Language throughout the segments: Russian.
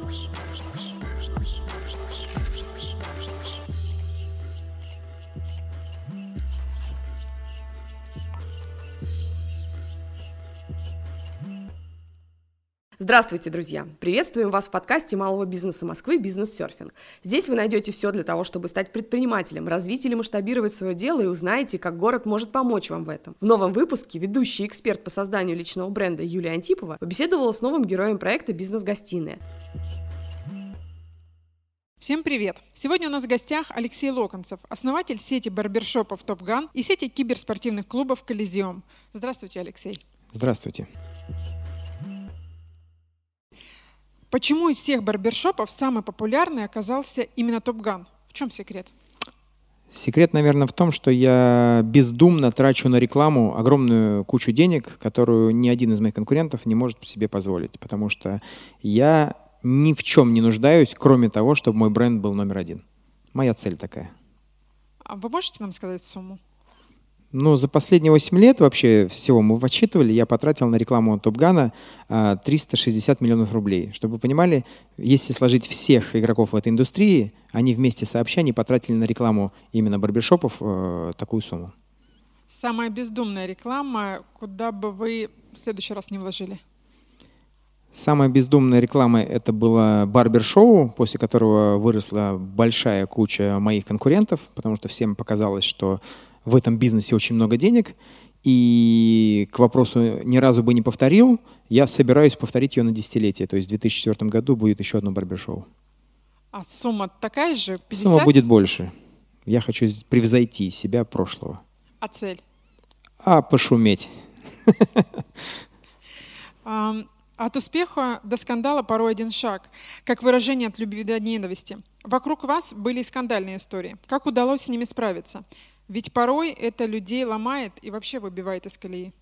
Costas. Здравствуйте, друзья! Приветствуем вас в подкасте малого бизнеса Москвы «Бизнес-серфинг». Здесь вы найдете все для того, чтобы стать предпринимателем, развить или масштабировать свое дело и узнаете, как город может помочь вам в этом. В новом выпуске ведущий эксперт по созданию личного бренда Юлия Антипова побеседовала с новым героем проекта «Бизнес-гостиная». Всем привет! Сегодня у нас в гостях Алексей Локонцев, основатель сети барбершопов «Топган» и сети киберспортивных клубов «Коллизиум». Здравствуйте, Алексей. Здравствуйте. Почему из всех барбершопов самый популярный оказался именно Топган? В чем секрет? Секрет, наверное, в том, что я бездумно трачу на рекламу огромную кучу денег, которую ни один из моих конкурентов не может себе позволить, потому что я ни в чем не нуждаюсь, кроме того, чтобы мой бренд был номер один. Моя цель такая. А вы можете нам сказать сумму? Ну, за последние 8 лет вообще всего мы подсчитывали, я потратил на рекламу Топгана 360 миллионов рублей. Чтобы вы понимали, если сложить всех игроков в этой индустрии, они вместе сообща потратили на рекламу именно барбершопов э, такую сумму. Самая бездумная реклама, куда бы вы в следующий раз не вложили? Самая бездумная реклама это было барбер-шоу, после которого выросла большая куча моих конкурентов, потому что всем показалось, что в этом бизнесе очень много денег. И к вопросу ни разу бы не повторил, я собираюсь повторить ее на десятилетие. То есть в 2004 году будет еще одно барбершоу. А сумма такая же? 50? Сумма будет больше. Я хочу превзойти себя прошлого. А цель? А пошуметь. От успеха до скандала порой один шаг, как выражение от любви до ненависти. Вокруг вас были скандальные истории. Как удалось с ними справиться? Ведь порой это людей ломает и вообще выбивает из колеи.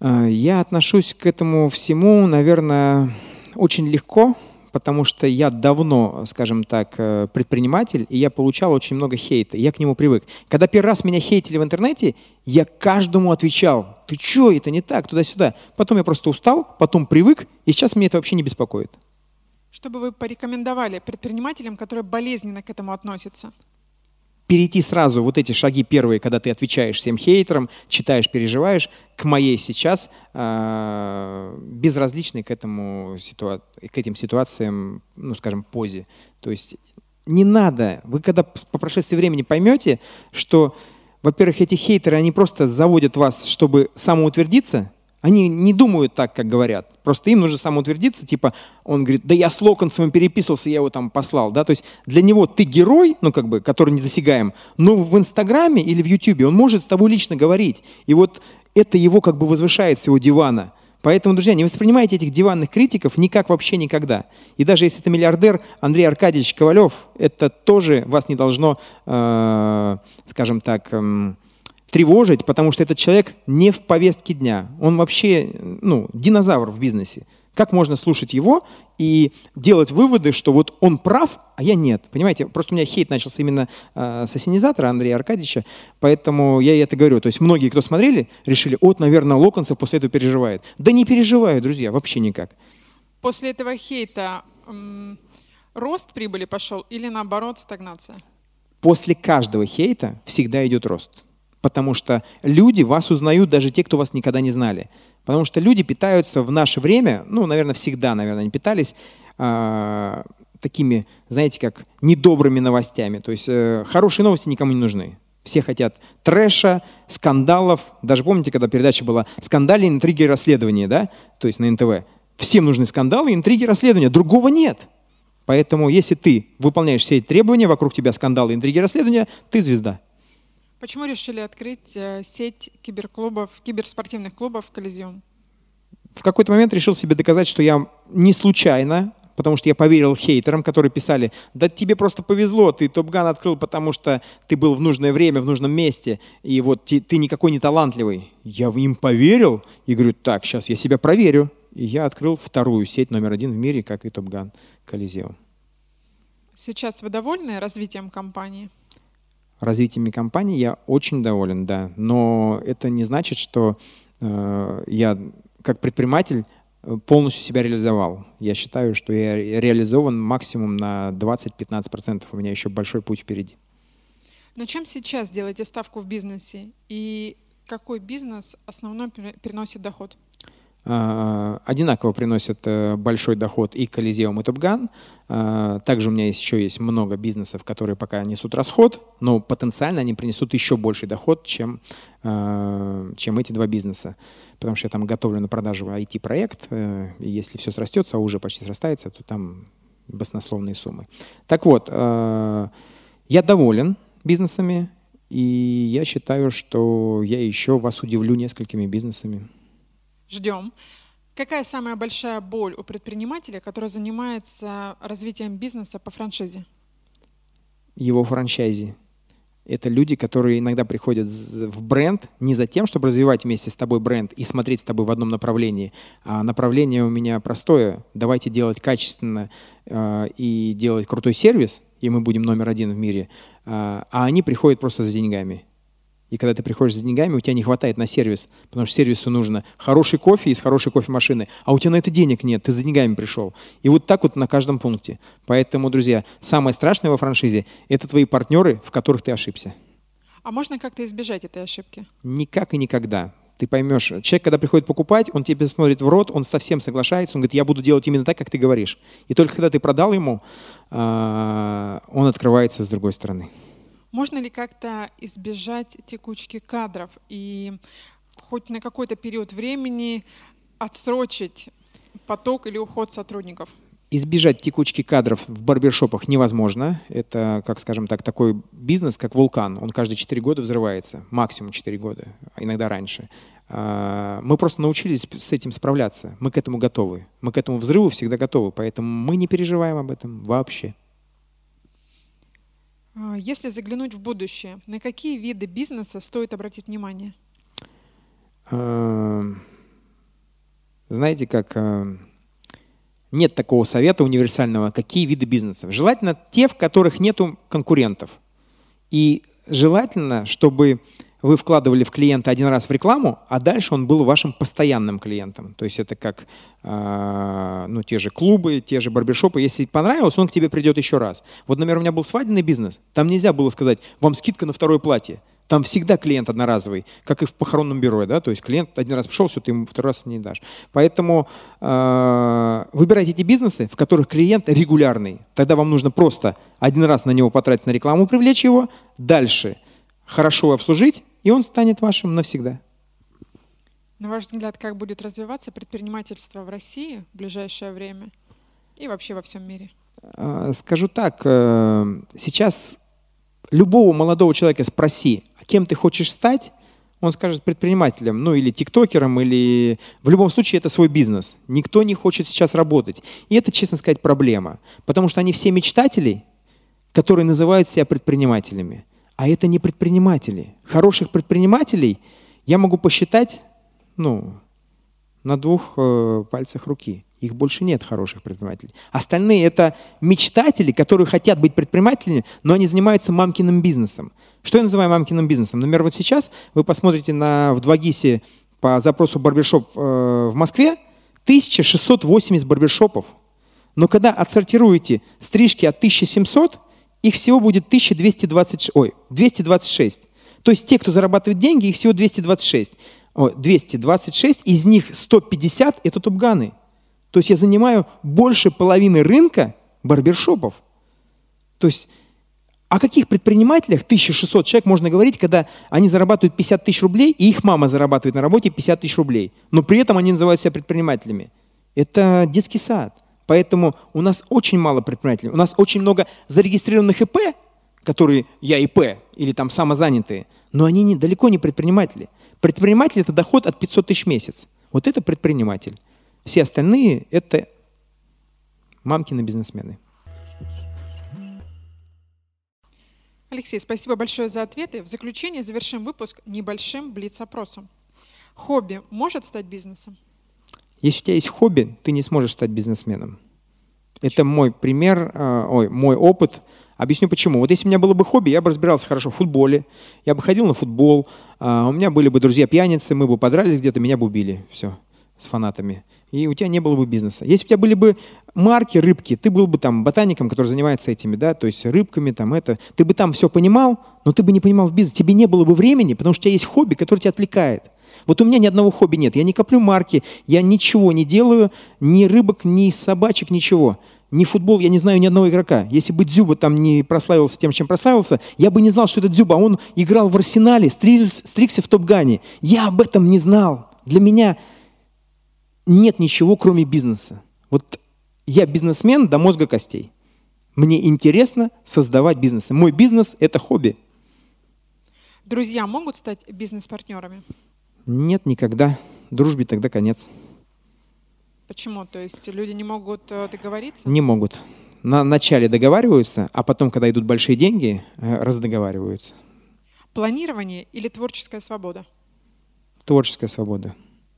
А, я отношусь к этому всему, наверное, очень легко, потому что я давно, скажем так, э, предприниматель, и я получал очень много хейта. Я к нему привык. Когда первый раз меня хейтили в интернете, я каждому отвечал, ты что, это не так, туда-сюда. Потом я просто устал, потом привык, и сейчас меня это вообще не беспокоит. Что бы вы порекомендовали предпринимателям, которые болезненно к этому относятся? Перейти сразу вот эти шаги первые, когда ты отвечаешь всем хейтерам, читаешь, переживаешь, к моей сейчас э, безразличной к, этому ситуа- к этим ситуациям, ну, скажем, позе. То есть не надо. Вы когда по прошествии времени поймете, что, во-первых, эти хейтеры, они просто заводят вас, чтобы самоутвердиться, они не думают так, как говорят. Просто им нужно самоутвердиться, типа, он говорит, да я с Локонцевым переписывался, я его там послал, да, то есть для него ты герой, ну, как бы, который недосягаем, но в Инстаграме или в Ютубе он может с тобой лично говорить, и вот это его как бы возвышает с его дивана. Поэтому, друзья, не воспринимайте этих диванных критиков никак вообще никогда. И даже если это миллиардер Андрей Аркадьевич Ковалев, это тоже вас не должно, э, скажем так, э, тревожить, потому что этот человек не в повестке дня. Он вообще ну, динозавр в бизнесе. Как можно слушать его и делать выводы, что вот он прав, а я нет? Понимаете, просто у меня хейт начался именно э, с ассенизатора Андрея Аркадьевича, поэтому я это говорю. То есть многие, кто смотрели, решили, вот, наверное, Локонцев после этого переживает. Да не переживаю, друзья, вообще никак. После этого хейта м- рост прибыли пошел или наоборот стагнация? После каждого хейта всегда идет рост. Потому что люди вас узнают, даже те, кто вас никогда не знали. Потому что люди питаются в наше время, ну, наверное, всегда, наверное, они питались э, такими, знаете, как недобрыми новостями. То есть э, хорошие новости никому не нужны. Все хотят трэша, скандалов. Даже помните, когда передача была «Скандали, интриги, расследования», да? То есть на НТВ. Всем нужны скандалы, интриги, расследования. Другого нет. Поэтому если ты выполняешь все эти требования, вокруг тебя скандалы, интриги, расследования, ты звезда. Почему решили открыть э, сеть киберклубов, киберспортивных клубов «Коллизиум»? В какой-то момент решил себе доказать, что я не случайно, потому что я поверил хейтерам, которые писали, да тебе просто повезло, ты Топган открыл, потому что ты был в нужное время, в нужном месте, и вот ты, ты никакой не талантливый. Я им поверил и говорю, так, сейчас я себя проверю. И я открыл вторую сеть номер один в мире, как и Топган Коллизиум. Сейчас вы довольны развитием компании? Развитиями компании я очень доволен, да. Но это не значит, что э, я как предприниматель полностью себя реализовал. Я считаю, что я реализован максимум на 20-15%. У меня еще большой путь впереди. На чем сейчас делаете ставку в бизнесе? И какой бизнес основной приносит доход? А, одинаково приносят э, большой доход и Колизеум, и Топган. А, также у меня есть, еще есть много бизнесов, которые пока несут расход, но потенциально они принесут еще больший доход, чем, чем эти два бизнеса. Потому что я там готовлю на продажу IT-проект, э, и если все срастется, а уже почти срастается, то там баснословные суммы. Так вот, я доволен бизнесами, и я считаю, что я еще вас удивлю несколькими бизнесами. Ждем. Какая самая большая боль у предпринимателя, который занимается развитием бизнеса по франшизе? Его франчайзи. Это люди, которые иногда приходят в бренд не за тем, чтобы развивать вместе с тобой бренд и смотреть с тобой в одном направлении. А направление у меня простое. Давайте делать качественно э, и делать крутой сервис, и мы будем номер один в мире. Э, а они приходят просто за деньгами. И когда ты приходишь за деньгами, у тебя не хватает на сервис, потому что сервису нужно хороший кофе из хорошей кофемашины, а у тебя на это денег нет, ты за деньгами пришел. И вот так вот на каждом пункте. Поэтому, друзья, самое страшное во франшизе – это твои партнеры, в которых ты ошибся. А можно как-то избежать этой ошибки? Никак и никогда. Ты поймешь, человек, когда приходит покупать, он тебе смотрит в рот, он совсем соглашается, он говорит, я буду делать именно так, как ты говоришь. И только когда ты продал ему, а, он открывается с другой стороны. Можно ли как-то избежать текучки кадров и хоть на какой-то период времени отсрочить поток или уход сотрудников? Избежать текучки кадров в барбершопах невозможно. Это, как скажем так, такой бизнес, как вулкан. Он каждые 4 года взрывается, максимум 4 года, а иногда раньше. А, мы просто научились с этим справляться. Мы к этому готовы. Мы к этому взрыву всегда готовы, поэтому мы не переживаем об этом вообще. А, если заглянуть в будущее, на какие виды бизнеса стоит обратить внимание? А, знаете, как а, нет такого совета универсального, какие виды бизнесов. Желательно те, в которых нет конкурентов. И желательно, чтобы вы вкладывали в клиента один раз в рекламу, а дальше он был вашим постоянным клиентом. То есть это как э, ну, те же клубы, те же барбершопы. Если понравилось, он к тебе придет еще раз. Вот, например, у меня был свадебный бизнес. Там нельзя было сказать, вам скидка на второе платье. Там всегда клиент одноразовый, как и в похоронном бюро, да, то есть клиент один раз пришел, все, ты ему второй раз не дашь. Поэтому э, выбирайте эти бизнесы, в которых клиент регулярный. Тогда вам нужно просто один раз на него потратить на рекламу, привлечь его, дальше хорошо обслужить, и он станет вашим навсегда. На ваш взгляд, как будет развиваться предпринимательство в России в ближайшее время и вообще во всем мире? А, скажу так, э, сейчас любого молодого человека спроси, а кем ты хочешь стать, он скажет предпринимателем, ну или тиктокером, или в любом случае это свой бизнес. Никто не хочет сейчас работать. И это, честно сказать, проблема. Потому что они все мечтатели, которые называют себя предпринимателями. А это не предприниматели. Хороших предпринимателей я могу посчитать, ну, на двух э, пальцах руки. Их больше нет хороших предпринимателей. Остальные это мечтатели, которые хотят быть предпринимателями, но они занимаются мамкиным бизнесом. Что я называю мамкиным бизнесом? Например, вот сейчас вы посмотрите на, в 2GIS по запросу барбершоп э, в Москве 1680 барбершопов. Но когда отсортируете стрижки от 1700, их всего будет 1226, ой, 226. То есть те, кто зарабатывает деньги, их всего 226. О, 226, из них 150 – это тупганы. То есть я занимаю больше половины рынка барбершопов. То есть о каких предпринимателях 1600 человек можно говорить, когда они зарабатывают 50 тысяч рублей, и их мама зарабатывает на работе 50 тысяч рублей, но при этом они называют себя предпринимателями? Это детский сад. Поэтому у нас очень мало предпринимателей. У нас очень много зарегистрированных ИП, которые я ИП или там самозанятые, но они не, далеко не предприниматели. Предприниматель – это доход от 500 тысяч в месяц. Вот это предприниматель. Все остальные – это мамкины бизнесмены. Алексей, спасибо большое за ответы. В заключение завершим выпуск небольшим блиц-опросом. Хобби может стать бизнесом? Если у тебя есть хобби, ты не сможешь стать бизнесменом. Это мой пример, э, ой, мой опыт. Объясню почему. Вот если у меня было бы хобби, я бы разбирался хорошо в футболе, я бы ходил на футбол, э, у меня были бы друзья-пьяницы, мы бы подрались где-то, меня бы убили. Все. с фанатами, и у тебя не было бы бизнеса. Если у тебя были бы марки, рыбки, ты был бы там ботаником, который занимается этими, да, то есть рыбками, там это, ты бы там все понимал, но ты бы не понимал в бизнесе, тебе не было бы времени, потому что у тебя есть хобби, которое тебя отвлекает. Вот у меня ни одного хобби нет, я не коплю марки, я ничего не делаю, ни рыбок, ни собачек, ничего. Ни футбол, я не знаю ни одного игрока. Если бы Дзюба там не прославился тем, чем прославился, я бы не знал, что это Дзюба. Он играл в Арсенале, стрикся в Топгане. Я об этом не знал. Для меня нет ничего, кроме бизнеса. Вот я бизнесмен до мозга костей. Мне интересно создавать бизнес. Мой бизнес – это хобби. Друзья могут стать бизнес-партнерами? Нет, никогда. Дружбе тогда конец. Почему? То есть люди не могут э, договориться? Не могут. На начале договариваются, а потом, когда идут большие деньги, э, раздоговариваются. Планирование или творческая свобода? Творческая свобода.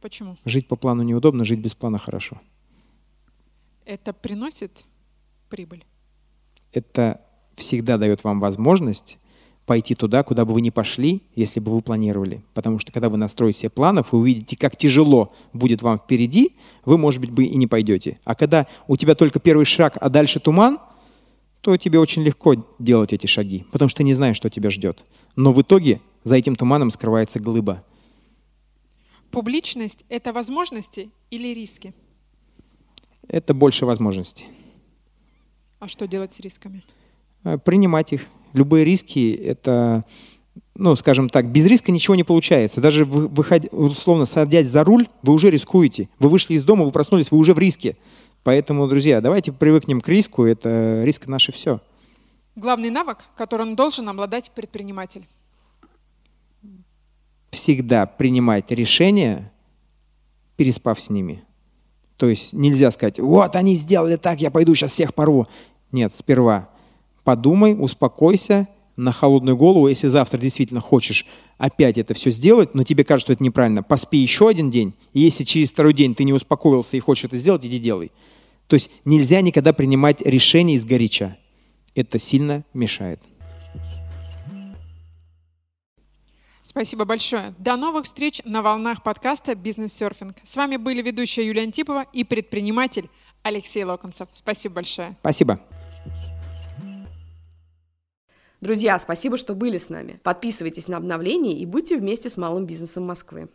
Почему? Жить по плану неудобно, жить без плана хорошо. Это приносит прибыль? Это всегда дает вам возможность пойти туда, куда бы вы ни пошли, если бы вы планировали. Потому что когда вы настроите себе планов, вы увидите, как тяжело будет вам впереди, вы, может быть, бы и не пойдете. А когда у тебя только первый шаг, а дальше туман, то тебе очень легко делать эти шаги, потому что ты не знаешь, что тебя ждет. Но в итоге за этим туманом скрывается глыба. Публичность — это возможности или риски? Это больше возможностей. А что делать с рисками? Э, принимать их. Любые риски — это, ну, скажем так, без риска ничего не получается. Даже выходя, условно садясь за руль, вы уже рискуете. Вы вышли из дома, вы проснулись, вы уже в риске. Поэтому, друзья, давайте привыкнем к риску. Это риск наше все. Главный навык, которым должен обладать предприниматель всегда принимать решения, переспав с ними. То есть нельзя сказать, вот они сделали так, я пойду сейчас всех порву. Нет, сперва подумай, успокойся на холодную голову, если завтра действительно хочешь опять это все сделать, но тебе кажется, что это неправильно, поспи еще один день, и если через второй день ты не успокоился и хочешь это сделать, иди делай. То есть нельзя никогда принимать решения из горяча. Это сильно мешает. Спасибо большое. До новых встреч на волнах подкаста «Бизнес-серфинг». С вами были ведущая Юлия Антипова и предприниматель Алексей Локонцев. Спасибо большое. Спасибо. Друзья, спасибо, что были с нами. Подписывайтесь на обновления и будьте вместе с малым бизнесом Москвы.